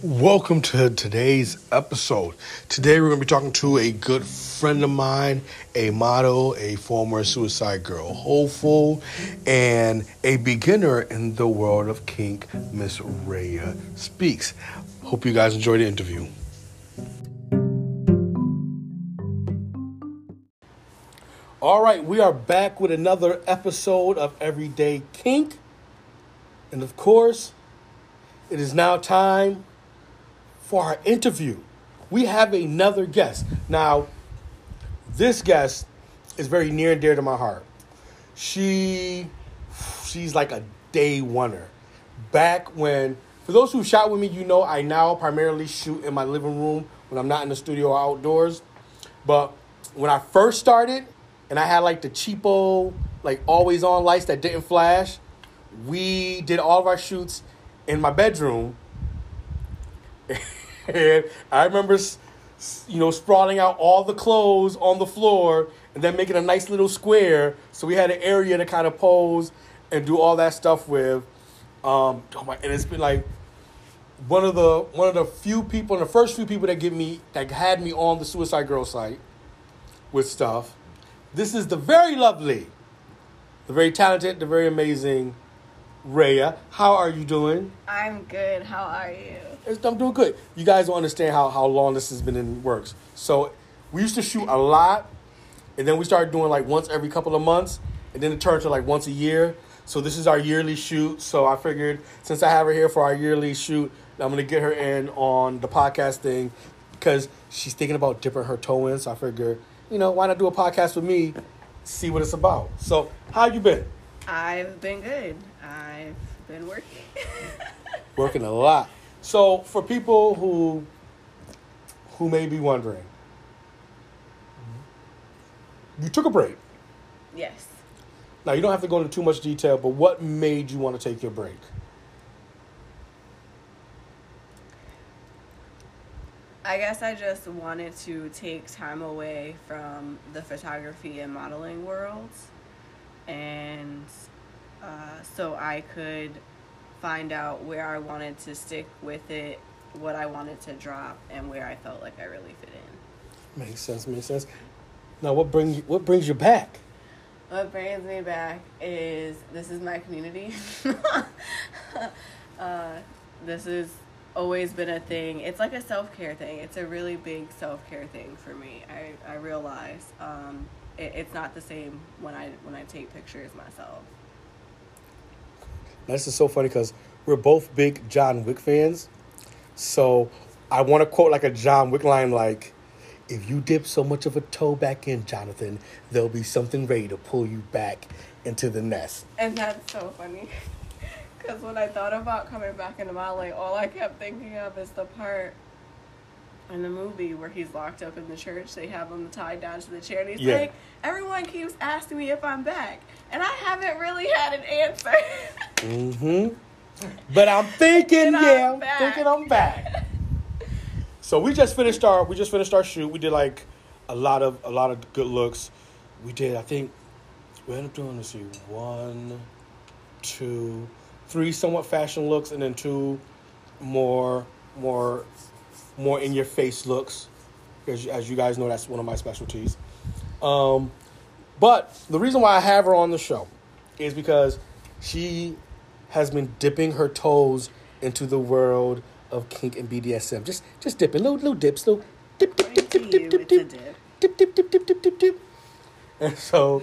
Welcome to today's episode. Today we're going to be talking to a good friend of mine, a model, a former Suicide Girl hopeful, and a beginner in the world of kink, Miss Rhea Speaks. Hope you guys enjoyed the interview. All right, we are back with another episode of Everyday Kink. And of course, it is now time for our interview. We have another guest. Now, this guest is very near and dear to my heart. She she's like a day oneer. Back when for those who shot with me, you know I now primarily shoot in my living room when I'm not in the studio or outdoors. But when I first started and I had like the cheapo, like always on lights that didn't flash, we did all of our shoots in my bedroom. and I remember, you know, sprawling out all the clothes on the floor and then making a nice little square. So we had an area to kind of pose and do all that stuff with. Um, oh my, and it's been like one of the one of the few people, the first few people that give me that had me on the Suicide Girl site with stuff. This is the very lovely, the very talented, the very amazing Rhea. How are you doing? I'm good. How are you? I'm doing good. You guys don't understand how, how long this has been in works. So we used to shoot a lot, and then we started doing like once every couple of months, and then it turned to like once a year. So this is our yearly shoot. So I figured since I have her here for our yearly shoot, I'm gonna get her in on the podcast thing because she's thinking about dipping her toe in. So I figure, you know, why not do a podcast with me, see what it's about. So how you been? I've been good. I've been working. working a lot. So for people who who may be wondering, mm-hmm. you took a break. Yes. Now you don't have to go into too much detail, but what made you want to take your break? I guess I just wanted to take time away from the photography and modeling worlds, and uh, so I could find out where I wanted to stick with it, what I wanted to drop, and where I felt like I really fit in. Makes sense. Makes sense. Now, what brings you, what brings you back? What brings me back is this is my community. uh, this has always been a thing. It's like a self care thing. It's a really big self care thing for me. I I realize um, it, it's not the same when I when I take pictures myself. This is so funny because we're both big John Wick fans. So I want to quote like a John Wick line like, if you dip so much of a toe back in, Jonathan, there'll be something ready to pull you back into the nest. And that's so funny. Because when I thought about coming back into modeling, all I kept thinking of is the part in the movie where he's locked up in the church. They have him tied down to the chair, and he's yeah. like, "Everyone keeps asking me if I'm back, and I haven't really had an answer." mm-hmm. But I'm thinking, yeah, I'm, I'm thinking I'm back. so we just finished our we just finished our shoot. We did like a lot of a lot of good looks. We did, I think, we ended up doing let's see, one, two, three somewhat fashion looks, and then two more more more in your face looks. As, as you guys know, that's one of my specialties. Um, but the reason why I have her on the show is because she has been dipping her toes into the world of kink and BDSM. Just just dipping, little little dips, little dip dip dip dip dip dip dip dip dip dip dip dip dip dip. And so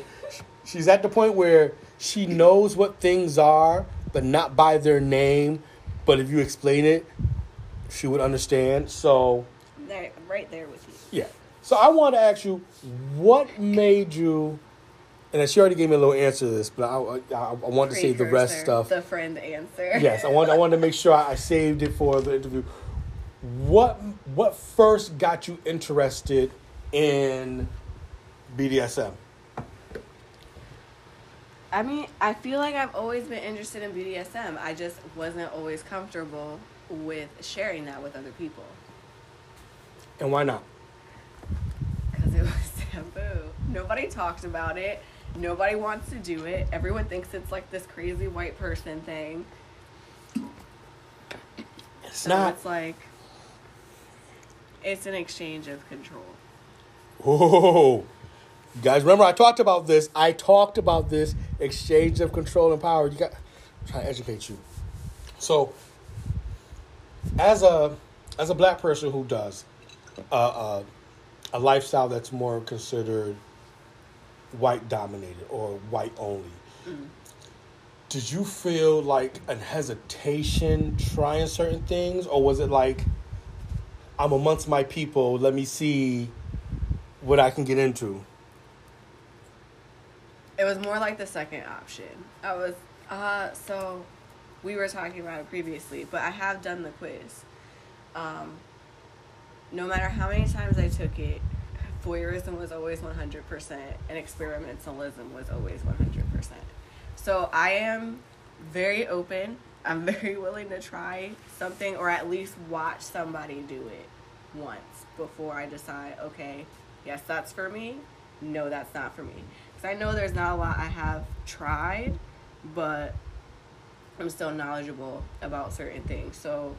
she's at the point where she knows what things are, but not by their name. But if you explain it, she would understand. So, there, right there with you. Yeah. So I want to ask you, what made you? And she already gave me a little answer to this, but I, I, I want to save the rest stuff. The friend answer. yes, I want I want to make sure I saved it for the interview. What what first got you interested in BDSM? I mean, I feel like I've always been interested in BDSM. I just wasn't always comfortable with sharing that with other people. And why not? Because it was taboo. Nobody talked about it. Nobody wants to do it. Everyone thinks it's like this crazy white person thing. It's so not. It's like it's an exchange of control. Oh, you guys, remember I talked about this. I talked about this exchange of control and power. You got I'm trying to educate you. So, as a as a black person who does uh, uh, a lifestyle that's more considered white dominated or white only, Mm. did you feel like a hesitation trying certain things, or was it like I'm amongst my people? Let me see what I can get into. It was more like the second option. I was uh so we were talking about it previously, but I have done the quiz. Um no matter how many times I took it, voyeurism was always 100% and experimentalism was always 100%. So I am very open. I'm very willing to try something or at least watch somebody do it once before I decide, okay, yes, that's for me. No, that's not for me. Because I know there's not a lot I have tried, but I'm still knowledgeable about certain things. So,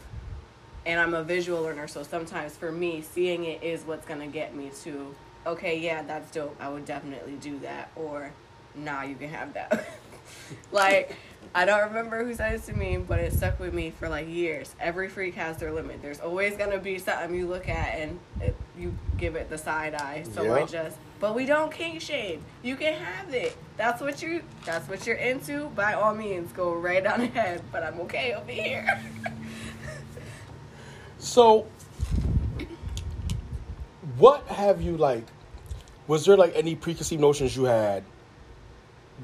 and I'm a visual learner, so sometimes for me, seeing it is what's gonna get me to, okay, yeah, that's dope. I would definitely do that, or nah, you can have that. like, I don't remember who said it to me, but it stuck with me for like years. Every freak has their limit. There's always gonna be something you look at and it, you give it the side eye. So I just, but we don't kink shame. You can have it. That's what you. That's what you're into. By all means, go right on ahead. But I'm okay over here. So, what have you like? Was there like any preconceived notions you had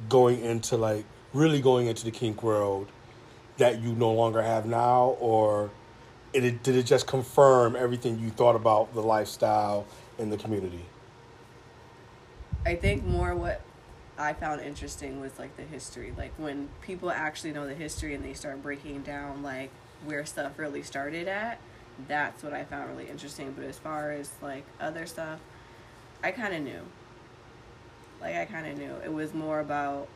going into like really going into the kink world that you no longer have now, or it, did it just confirm everything you thought about the lifestyle in the community? I think more what I found interesting was like the history. Like when people actually know the history and they start breaking down like where stuff really started at, that's what I found really interesting. But as far as like other stuff, I kind of knew. Like I kind of knew. It was more about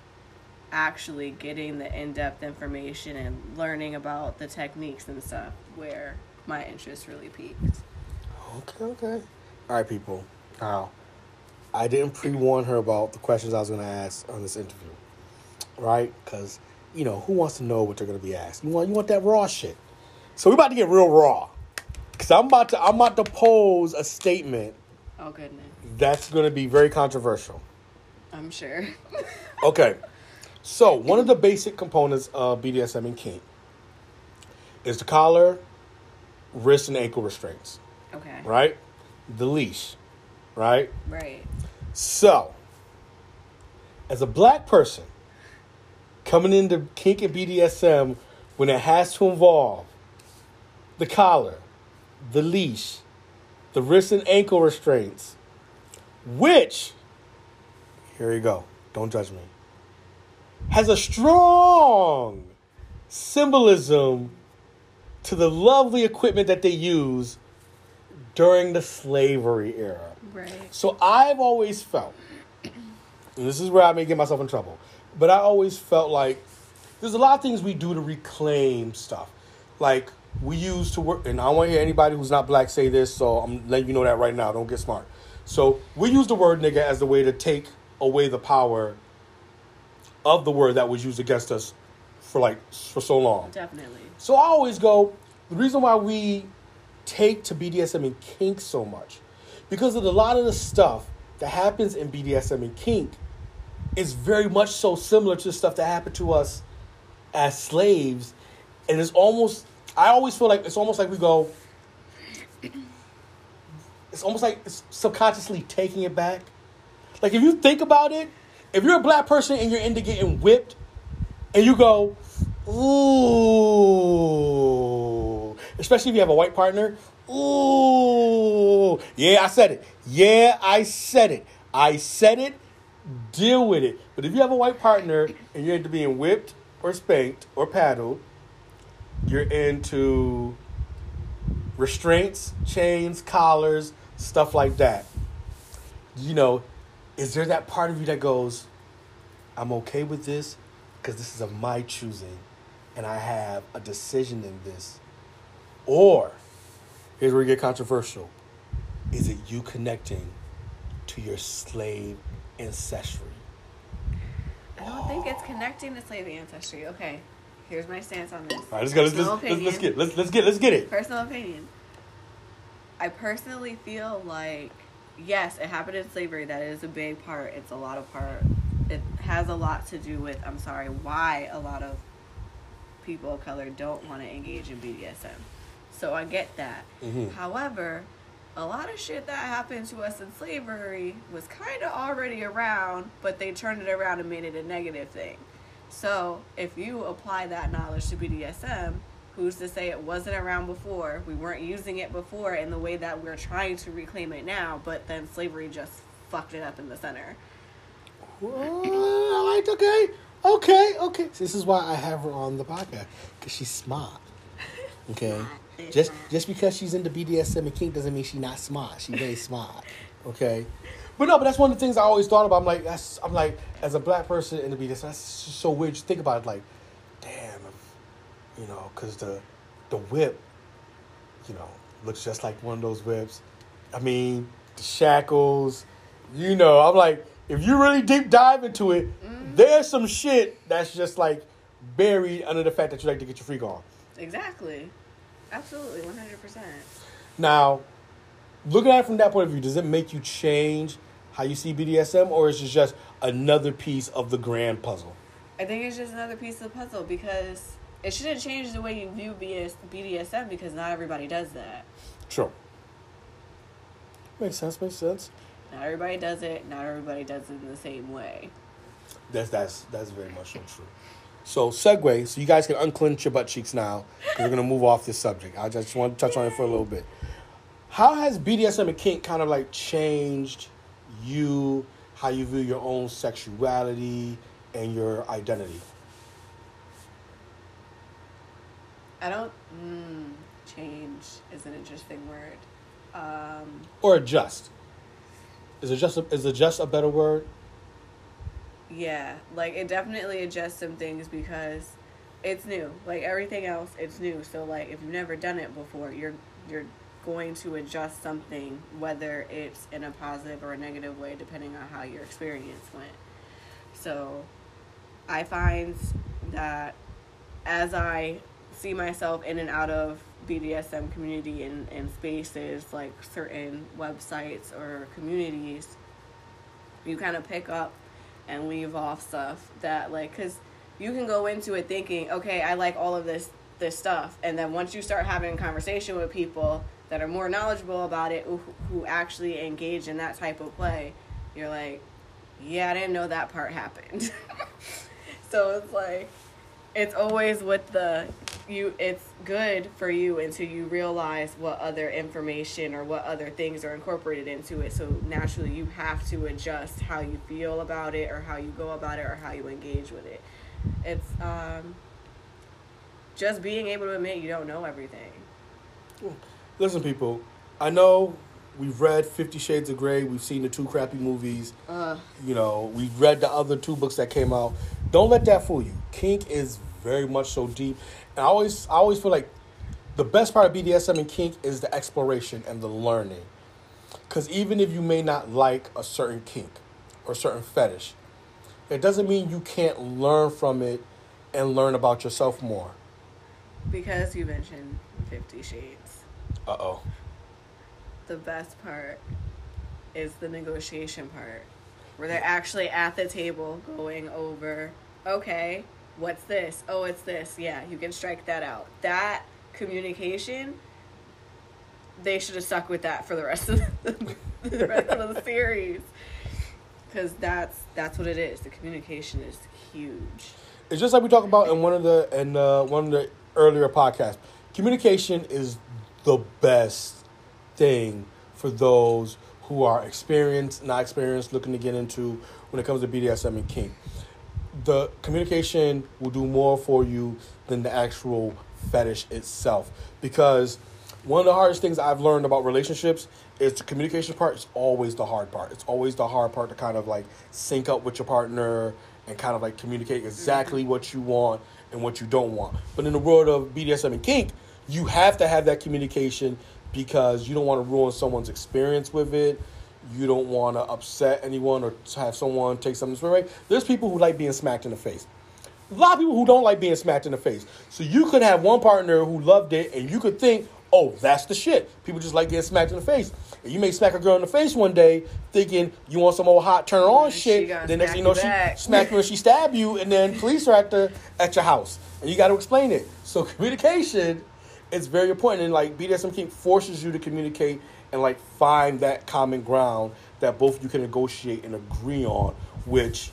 actually getting the in-depth information and learning about the techniques and stuff where my interest really peaked. Okay, okay. All right, people. Now, I didn't pre-warn her about the questions I was going to ask on this interview, right? Because you know who wants to know what they're going to be asked. You want you want that raw shit. So we're about to get real raw. Cause I'm about to I'm about to pose a statement Oh goodness. that's going to be very controversial. I'm sure. Okay. So, one of the basic components of BDSM and kink is the collar, wrist, and ankle restraints, okay. right? The leash, right? Right. So, as a black person coming into kink and BDSM when it has to involve the collar, the leash, the wrist and ankle restraints, which, here you go, don't judge me, has a strong symbolism to the lovely equipment that they use during the slavery era. Right. So I've always felt, and this is where I may get myself in trouble, but I always felt like there's a lot of things we do to reclaim stuff. Like we use to work, and I don't want to hear anybody who's not black say this, so I'm letting you know that right now. Don't get smart. So we use the word nigga as the way to take away the power of the word that was used against us for like for so long. Definitely. So I always go, the reason why we take to BDSM and kink so much, because of a lot of the stuff that happens in BDSM and kink is very much so similar to the stuff that happened to us as slaves. And it's almost, I always feel like it's almost like we go, it's almost like it's subconsciously taking it back. Like if you think about it, if you're a black person and you're into getting whipped, and you go, ooh, especially if you have a white partner, ooh, yeah, I said it. Yeah, I said it. I said it. Deal with it. But if you have a white partner and you're into being whipped or spanked or paddled, you're into restraints, chains, collars, stuff like that. You know, is there that part of you that goes, I'm okay with this because this is of my choosing and I have a decision in this? Or, here's where we get controversial. Is it you connecting to your slave ancestry? I don't think it's connecting to slave ancestry. Okay, here's my stance on this. All right, let's go. Let's, let's, let's, let's get let's let's get let's get it. Personal opinion. I personally feel like yes, it happened in slavery. That is a big part. It's a lot of part. It has a lot to do with. I'm sorry, why a lot of people of color don't want to engage in BDSM. So I get that. Mm-hmm. However, a lot of shit that happened to us in slavery was kind of already around, but they turned it around and made it a negative thing. So if you apply that knowledge to BDSM, who's to say it wasn't around before? We weren't using it before in the way that we're trying to reclaim it now, but then slavery just fucked it up in the center. all right okay, okay, okay. This is why I have her on the podcast because she's smart. Okay. Just just because she's into BDSM and kink doesn't mean she's not smart. She's very smart. Okay. But no, but that's one of the things I always thought about. I'm like, that's I'm like, as a black person in the BDSM, that's so weird. Just think about it, like, you know, because the the whip, you know, looks just like one of those whips. I mean, the shackles, you know. I'm like, if you really deep dive into it, mm-hmm. there's some shit that's just like buried under the fact that you like to get your freak on. Exactly. Absolutely, 100%. Now, looking at it from that point of view, does it make you change how you see BDSM, or is it just another piece of the grand puzzle? I think it's just another piece of the puzzle because it shouldn't change the way you view BDSM because not everybody does that. Sure. Makes sense. Makes sense. Not everybody does it. Not everybody does it in the same way. That's that's that's very much so true. So segue, so you guys can unclench your butt cheeks now. Because we're gonna move off this subject. I just want to touch on it for a little bit. How has BDSM and kink kind of like changed you, how you view your own sexuality and your identity? I don't. Mm, change is an interesting word. Um, or adjust. Is it just a, is adjust a better word? Yeah, like it definitely adjusts some things because it's new. Like everything else, it's new. So like if you've never done it before, you're you're going to adjust something whether it's in a positive or a negative way depending on how your experience went. So I find that as I see myself in and out of BDSM community and, and spaces like certain websites or communities, you kind of pick up and leave off stuff that like because you can go into it thinking okay i like all of this this stuff and then once you start having a conversation with people that are more knowledgeable about it who, who actually engage in that type of play you're like yeah i didn't know that part happened. So it's like it's always with the you it's good for you until you realize what other information or what other things are incorporated into it. So naturally you have to adjust how you feel about it or how you go about it or how you engage with it. It's um, just being able to admit you don't know everything. Listen people i know we've read 50 shades of gray we've seen the two crappy movies uh, you know we've read the other two books that came out. Don't let that fool you. Kink is very much so deep and I always I always feel like the best part of BDSM and kink is the exploration and the learning. Cause even if you may not like a certain kink or a certain fetish, it doesn't mean you can't learn from it and learn about yourself more. Because you mentioned Fifty Shades. Uh oh. The best part is the negotiation part, where they're actually at the table going over, okay, what's this? Oh, it's this. Yeah, you can strike that out. That communication, they should have stuck with that for the rest of the, the rest of the series. Because that's that's what it is. The communication is huge. It's just like we talked about in one of the in uh, one of the earlier podcasts. Communication is the best thing for those who are experienced, not experienced, looking to get into when it comes to BDSM and kink the communication will do more for you than the actual fetish itself because one of the hardest things I've learned about relationships is the communication part is always the hard part. It's always the hard part to kind of like sync up with your partner and kind of like communicate exactly mm-hmm. what you want and what you don't want. But in the world of BDSM and kink, you have to have that communication because you don't want to ruin someone's experience with it. You don't want to upset anyone or have someone take something away. There's people who like being smacked in the face. A lot of people who don't like being smacked in the face. So you could have one partner who loved it, and you could think, "Oh, that's the shit." People just like getting smacked in the face. And you may smack a girl in the face one day, thinking you want some old hot turn on shit. Then next thing you know, she smack you and she stab you, and then police are at the at your house, and you got to explain it. So communication is very important, and like BDSM Kink forces you to communicate and like find that common ground that both you can negotiate and agree on. Which,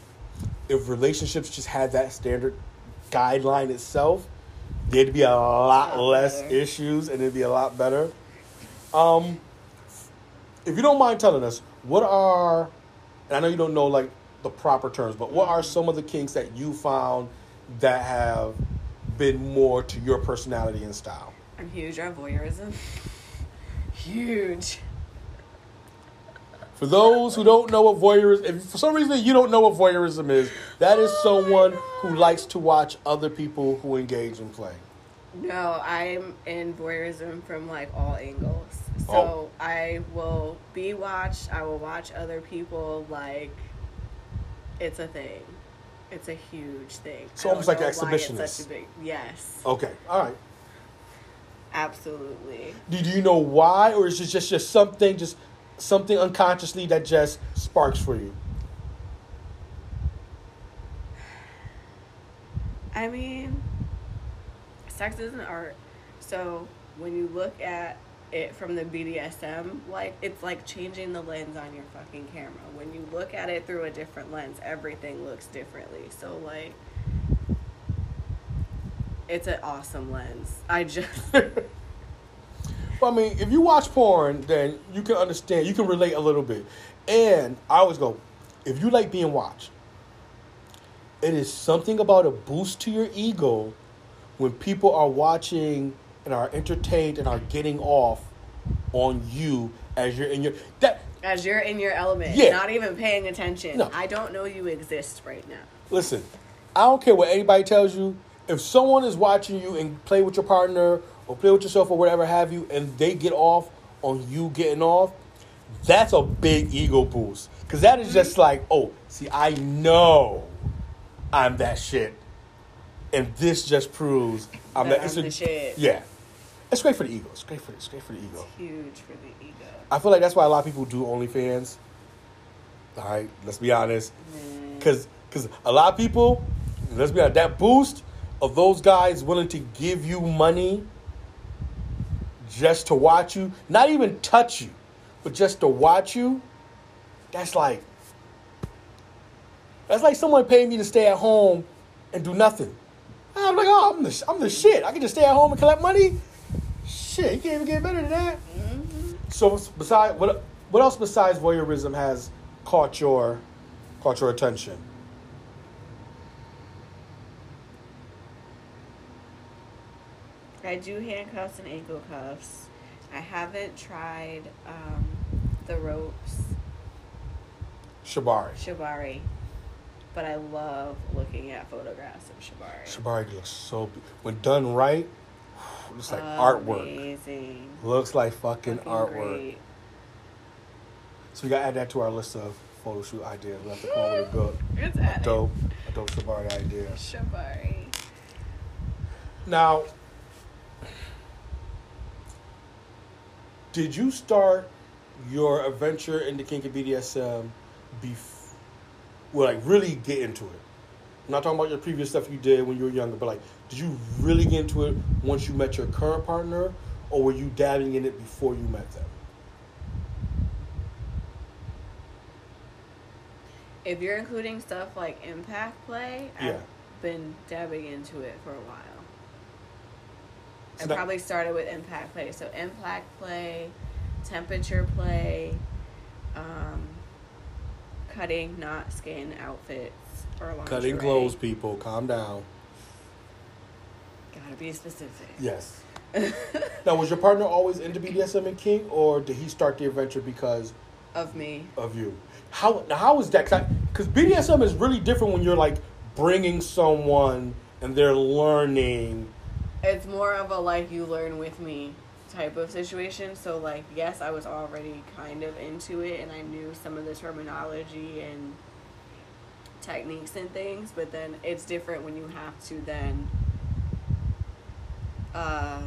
if relationships just had that standard guideline itself, there'd be a lot less issues and it'd be a lot better. Um, if you don't mind telling us, what are, and I know you don't know like the proper terms, but what are some of the kinks that you found that have been more to your personality and style? I'm huge on voyeurism. huge. For those who don't know what voyeurism, if for some reason you don't know what voyeurism is, that is oh someone who likes to watch other people who engage in play. No, I'm in voyeurism from like all angles. Oh. So oh. I will be watched. I will watch other people like it's a thing. It's a huge thing. So almost like an exhibitionist. Big, yes. Okay. All right. Absolutely. Do, do you know why, or is it just just something, just something unconsciously that just sparks for you? I mean, sex is an art. So when you look at it from the BDSM, like it's like changing the lens on your fucking camera. When you look at it through a different lens, everything looks differently. So like it's an awesome lens. I just Well, I mean, if you watch porn, then you can understand, you can relate a little bit. And I always go, if you like being watched, it is something about a boost to your ego when people are watching and are entertained and are getting off on you as you're in your that as you're in your element, yeah. not even paying attention. No. I don't know you exist right now. Listen, I don't care what anybody tells you. If someone is watching you and play with your partner or play with yourself or whatever have you, and they get off on you getting off, that's a big ego boost. Cause that is just like, oh, see, I know I'm that shit and this just proves I'm that it's I'm a, the shit. Yeah, it's great for the ego. It's great for it's great for the ego. It's huge for the ego. I feel like that's why a lot of people do OnlyFans. All right, let's be honest, because because a lot of people, let's be honest, that boost of those guys willing to give you money just to watch you, not even touch you, but just to watch you. That's like that's like someone paying me to stay at home and do nothing. I'm like, oh, I'm the, I'm the shit. I can just stay at home and collect money. Shit, you can't even get better than that. Mm-hmm. So, besides what, what else besides voyeurism has caught your, caught your attention? I do handcuffs and ankle cuffs. I haven't tried um, the ropes. Shibari. Shibari but I love looking at photographs of Shibari. Shibari looks so when done right, looks like artwork. Amazing. artwork. Looks like fucking, fucking artwork. Great. So we gotta add that to our list of photo shoot ideas. We have to come up with a good, it's a dope, a dope Shibari idea. Shibari. Now, did you start your adventure in into kinky BDSM before? will like really get into it. I'm not talking about your previous stuff you did when you were younger, but like, did you really get into it once you met your current partner, or were you dabbling in it before you met them? If you're including stuff like impact play, yeah. I've been dabbing into it for a while. So I that, probably started with impact play. So impact play, temperature play, um, cutting, not skin outfits or lingerie. Cutting clothes, people. Calm down. Gotta be specific. Yes. now, was your partner always into BDSM and kink, or did he start the adventure because of me? Of you. How? How is that? Because BDSM is really different when you're like bringing someone and they're learning it's more of a like you learn with me type of situation. So like yes, I was already kind of into it and I knew some of the terminology and techniques and things, but then it's different when you have to then uh,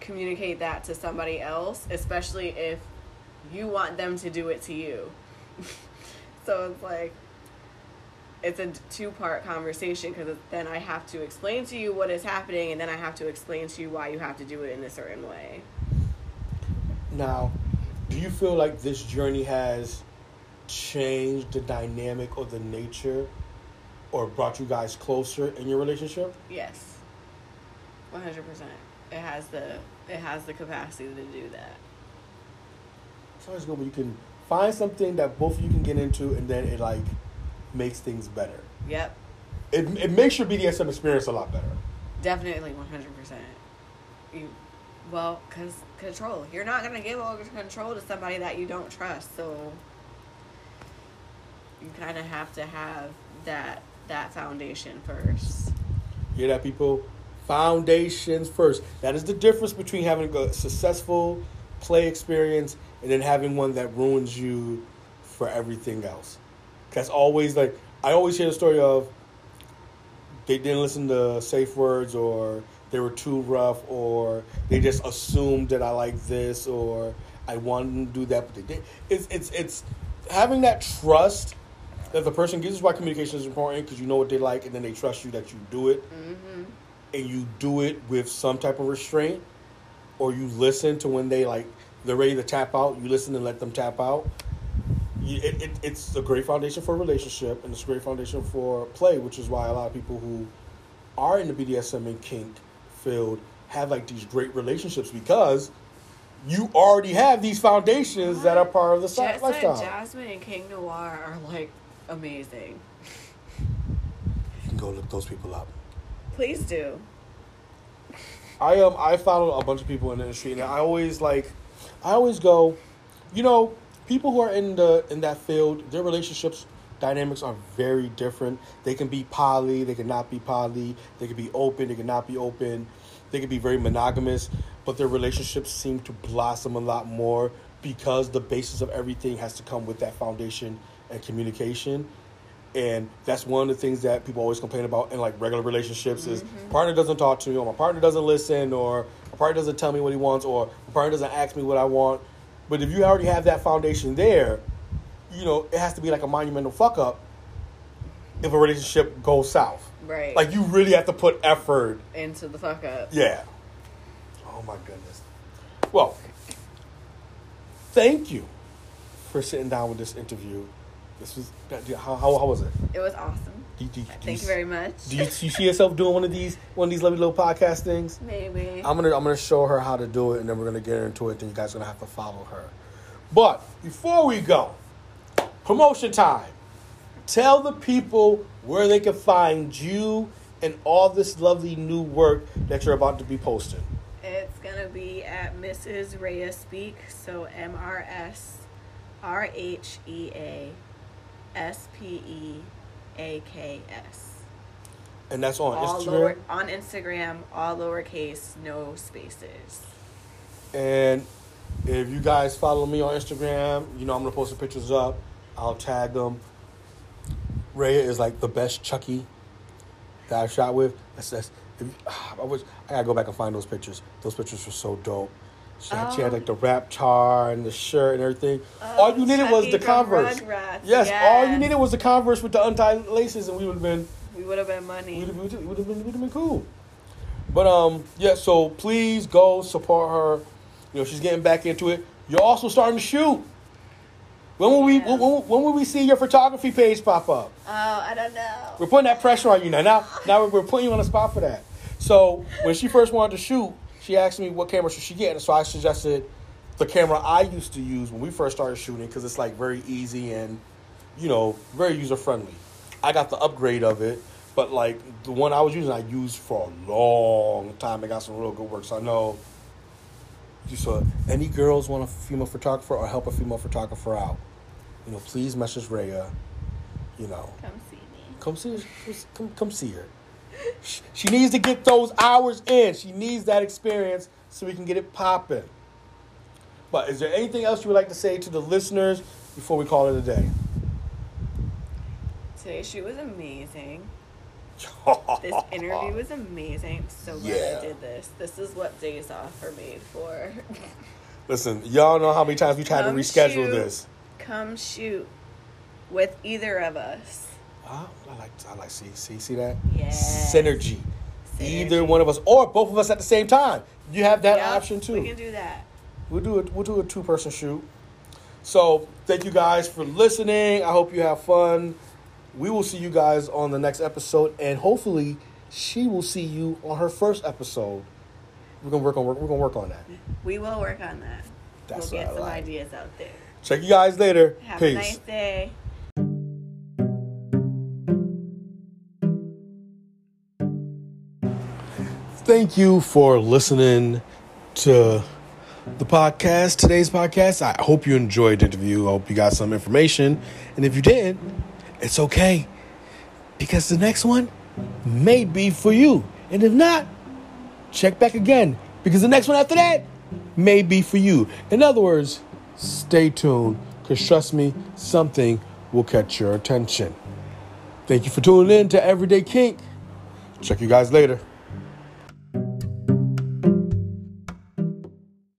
communicate that to somebody else, especially if you want them to do it to you. so it's like it's a two part conversation because then I have to explain to you what is happening and then I have to explain to you why you have to do it in a certain way. Now, do you feel like this journey has changed the dynamic or the nature or brought you guys closer in your relationship? Yes. 100%. It has the it has the capacity to do that. It's always good when you can find something that both of you can get into and then it like makes things better. Yep. It, it makes your BDSM experience a lot better. Definitely 100%. You well, cuz control. You're not going to give over control to somebody that you don't trust. So you kind of have to have that that foundation first. Hear that, people? Foundations first. That is the difference between having a successful play experience and then having one that ruins you for everything else. That's always like I always hear the story of they didn't listen to safe words or they were too rough or they just assumed that I like this or I wanted to do that but they did. It's it's it's having that trust that the person gives is why communication is important because you know what they like and then they trust you that you do it Mm-hmm. and you do it with some type of restraint or you listen to when they like they're ready to tap out you listen and let them tap out it, it, it's a great foundation for a relationship and it's a great foundation for play which is why a lot of people who are in the bdsm and kink field have like these great relationships because you already have these foundations that are part of the si- Jess lifestyle Jasmine and King Noir are like amazing. you can go look those people up Please do. I um I follow a bunch of people in the industry, and I always like, I always go, you know, people who are in the in that field, their relationships dynamics are very different. They can be poly, they can not be poly, they can be open, they can not be open, they can be very monogamous, but their relationships seem to blossom a lot more because the basis of everything has to come with that foundation and communication. And that's one of the things that people always complain about in like regular relationships is mm-hmm. partner doesn't talk to me or my partner doesn't listen or my partner doesn't tell me what he wants or my partner doesn't ask me what I want. But if you already have that foundation there, you know, it has to be like a monumental fuck up if a relationship goes south. Right. Like you really have to put effort. into the fuck up. Yeah. Oh my goodness. Well, thank you for sitting down with this interview. This was how how, how was it? It was awesome. Do you, do you- do Thank you, you very much. Do you, do you see yourself doing one of these one of these lovely little podcast things? Maybe. I'm gonna I'm gonna show her how to do it, and then we're gonna get into it. Then you guys are gonna have to follow her. But before we go, promotion time. Tell the people where they can find you and all this lovely new work that you're about to be posting. It's gonna be at Mrs. Rhea Speak, so M R S R H E A S P E A K S. And that's on All Instagram. lower on Instagram, all lowercase, no spaces. And if you guys follow me on Instagram, you know I'm gonna post the pictures up. I'll tag them. Rhea is like the best Chucky that I've shot with. That's that's. If, I wish I gotta go back and find those pictures. Those pictures were so dope. She had, she had Oh. like the rap tar and the shirt and everything. all you needed was the Converse. Rugrats, Yes, all you needed was the Converse with the untied laces, and we would have been We would have been money. We would have been have been cool. But um, yeah. So please go support her. You know she's getting back into it. You're also starting to shoot. When will we Yeah. when, when, when will we see your photography page pop up? Oh, I don't know. We're putting that pressure on you now. Now now we're, we're putting you on the spot for that. So when she first wanted to shoot, she asked me what camera should she get, and so I suggested the camera I used to use when we first started shooting because it's like very easy and you know very user friendly. I got the upgrade of it, but like the one I was using, I used for a long time. It got some real good work. So I know. So any girls want a female photographer or help a female photographer out, you know, please message Rhea. You know, Come see me. come see. Come, come see her. She needs to get those hours in. She needs that experience so we can get it popping. But is there anything else you would like to say to the listeners before we call it a day? Today's shoot was amazing. this interview was amazing. I'm so glad yeah. I did this. This is what days off are made for. Listen, y'all know how many times we tried come to reschedule shoot, this. Come shoot with either of us. I like I like see see see that yes. synergy. Synergy. Either one of us or both of us at the same time. You have that yep, option too. We can do that. We'll do it. We'll do a two person shoot. So thank you guys for listening. I hope you have fun. We will see you guys on the next episode, and hopefully, she will see you on her first episode. We're gonna work on work. we're gonna work on that. We will work on that. That's we'll get some like. ideas out there. Check you guys later. Have Peace. a nice day. Thank you for listening to the podcast, today's podcast. I hope you enjoyed the interview. I hope you got some information. And if you did, it's okay. Because the next one may be for you. And if not, check back again. Because the next one after that may be for you. In other words, stay tuned. Because trust me, something will catch your attention. Thank you for tuning in to Everyday Kink. Check you guys later.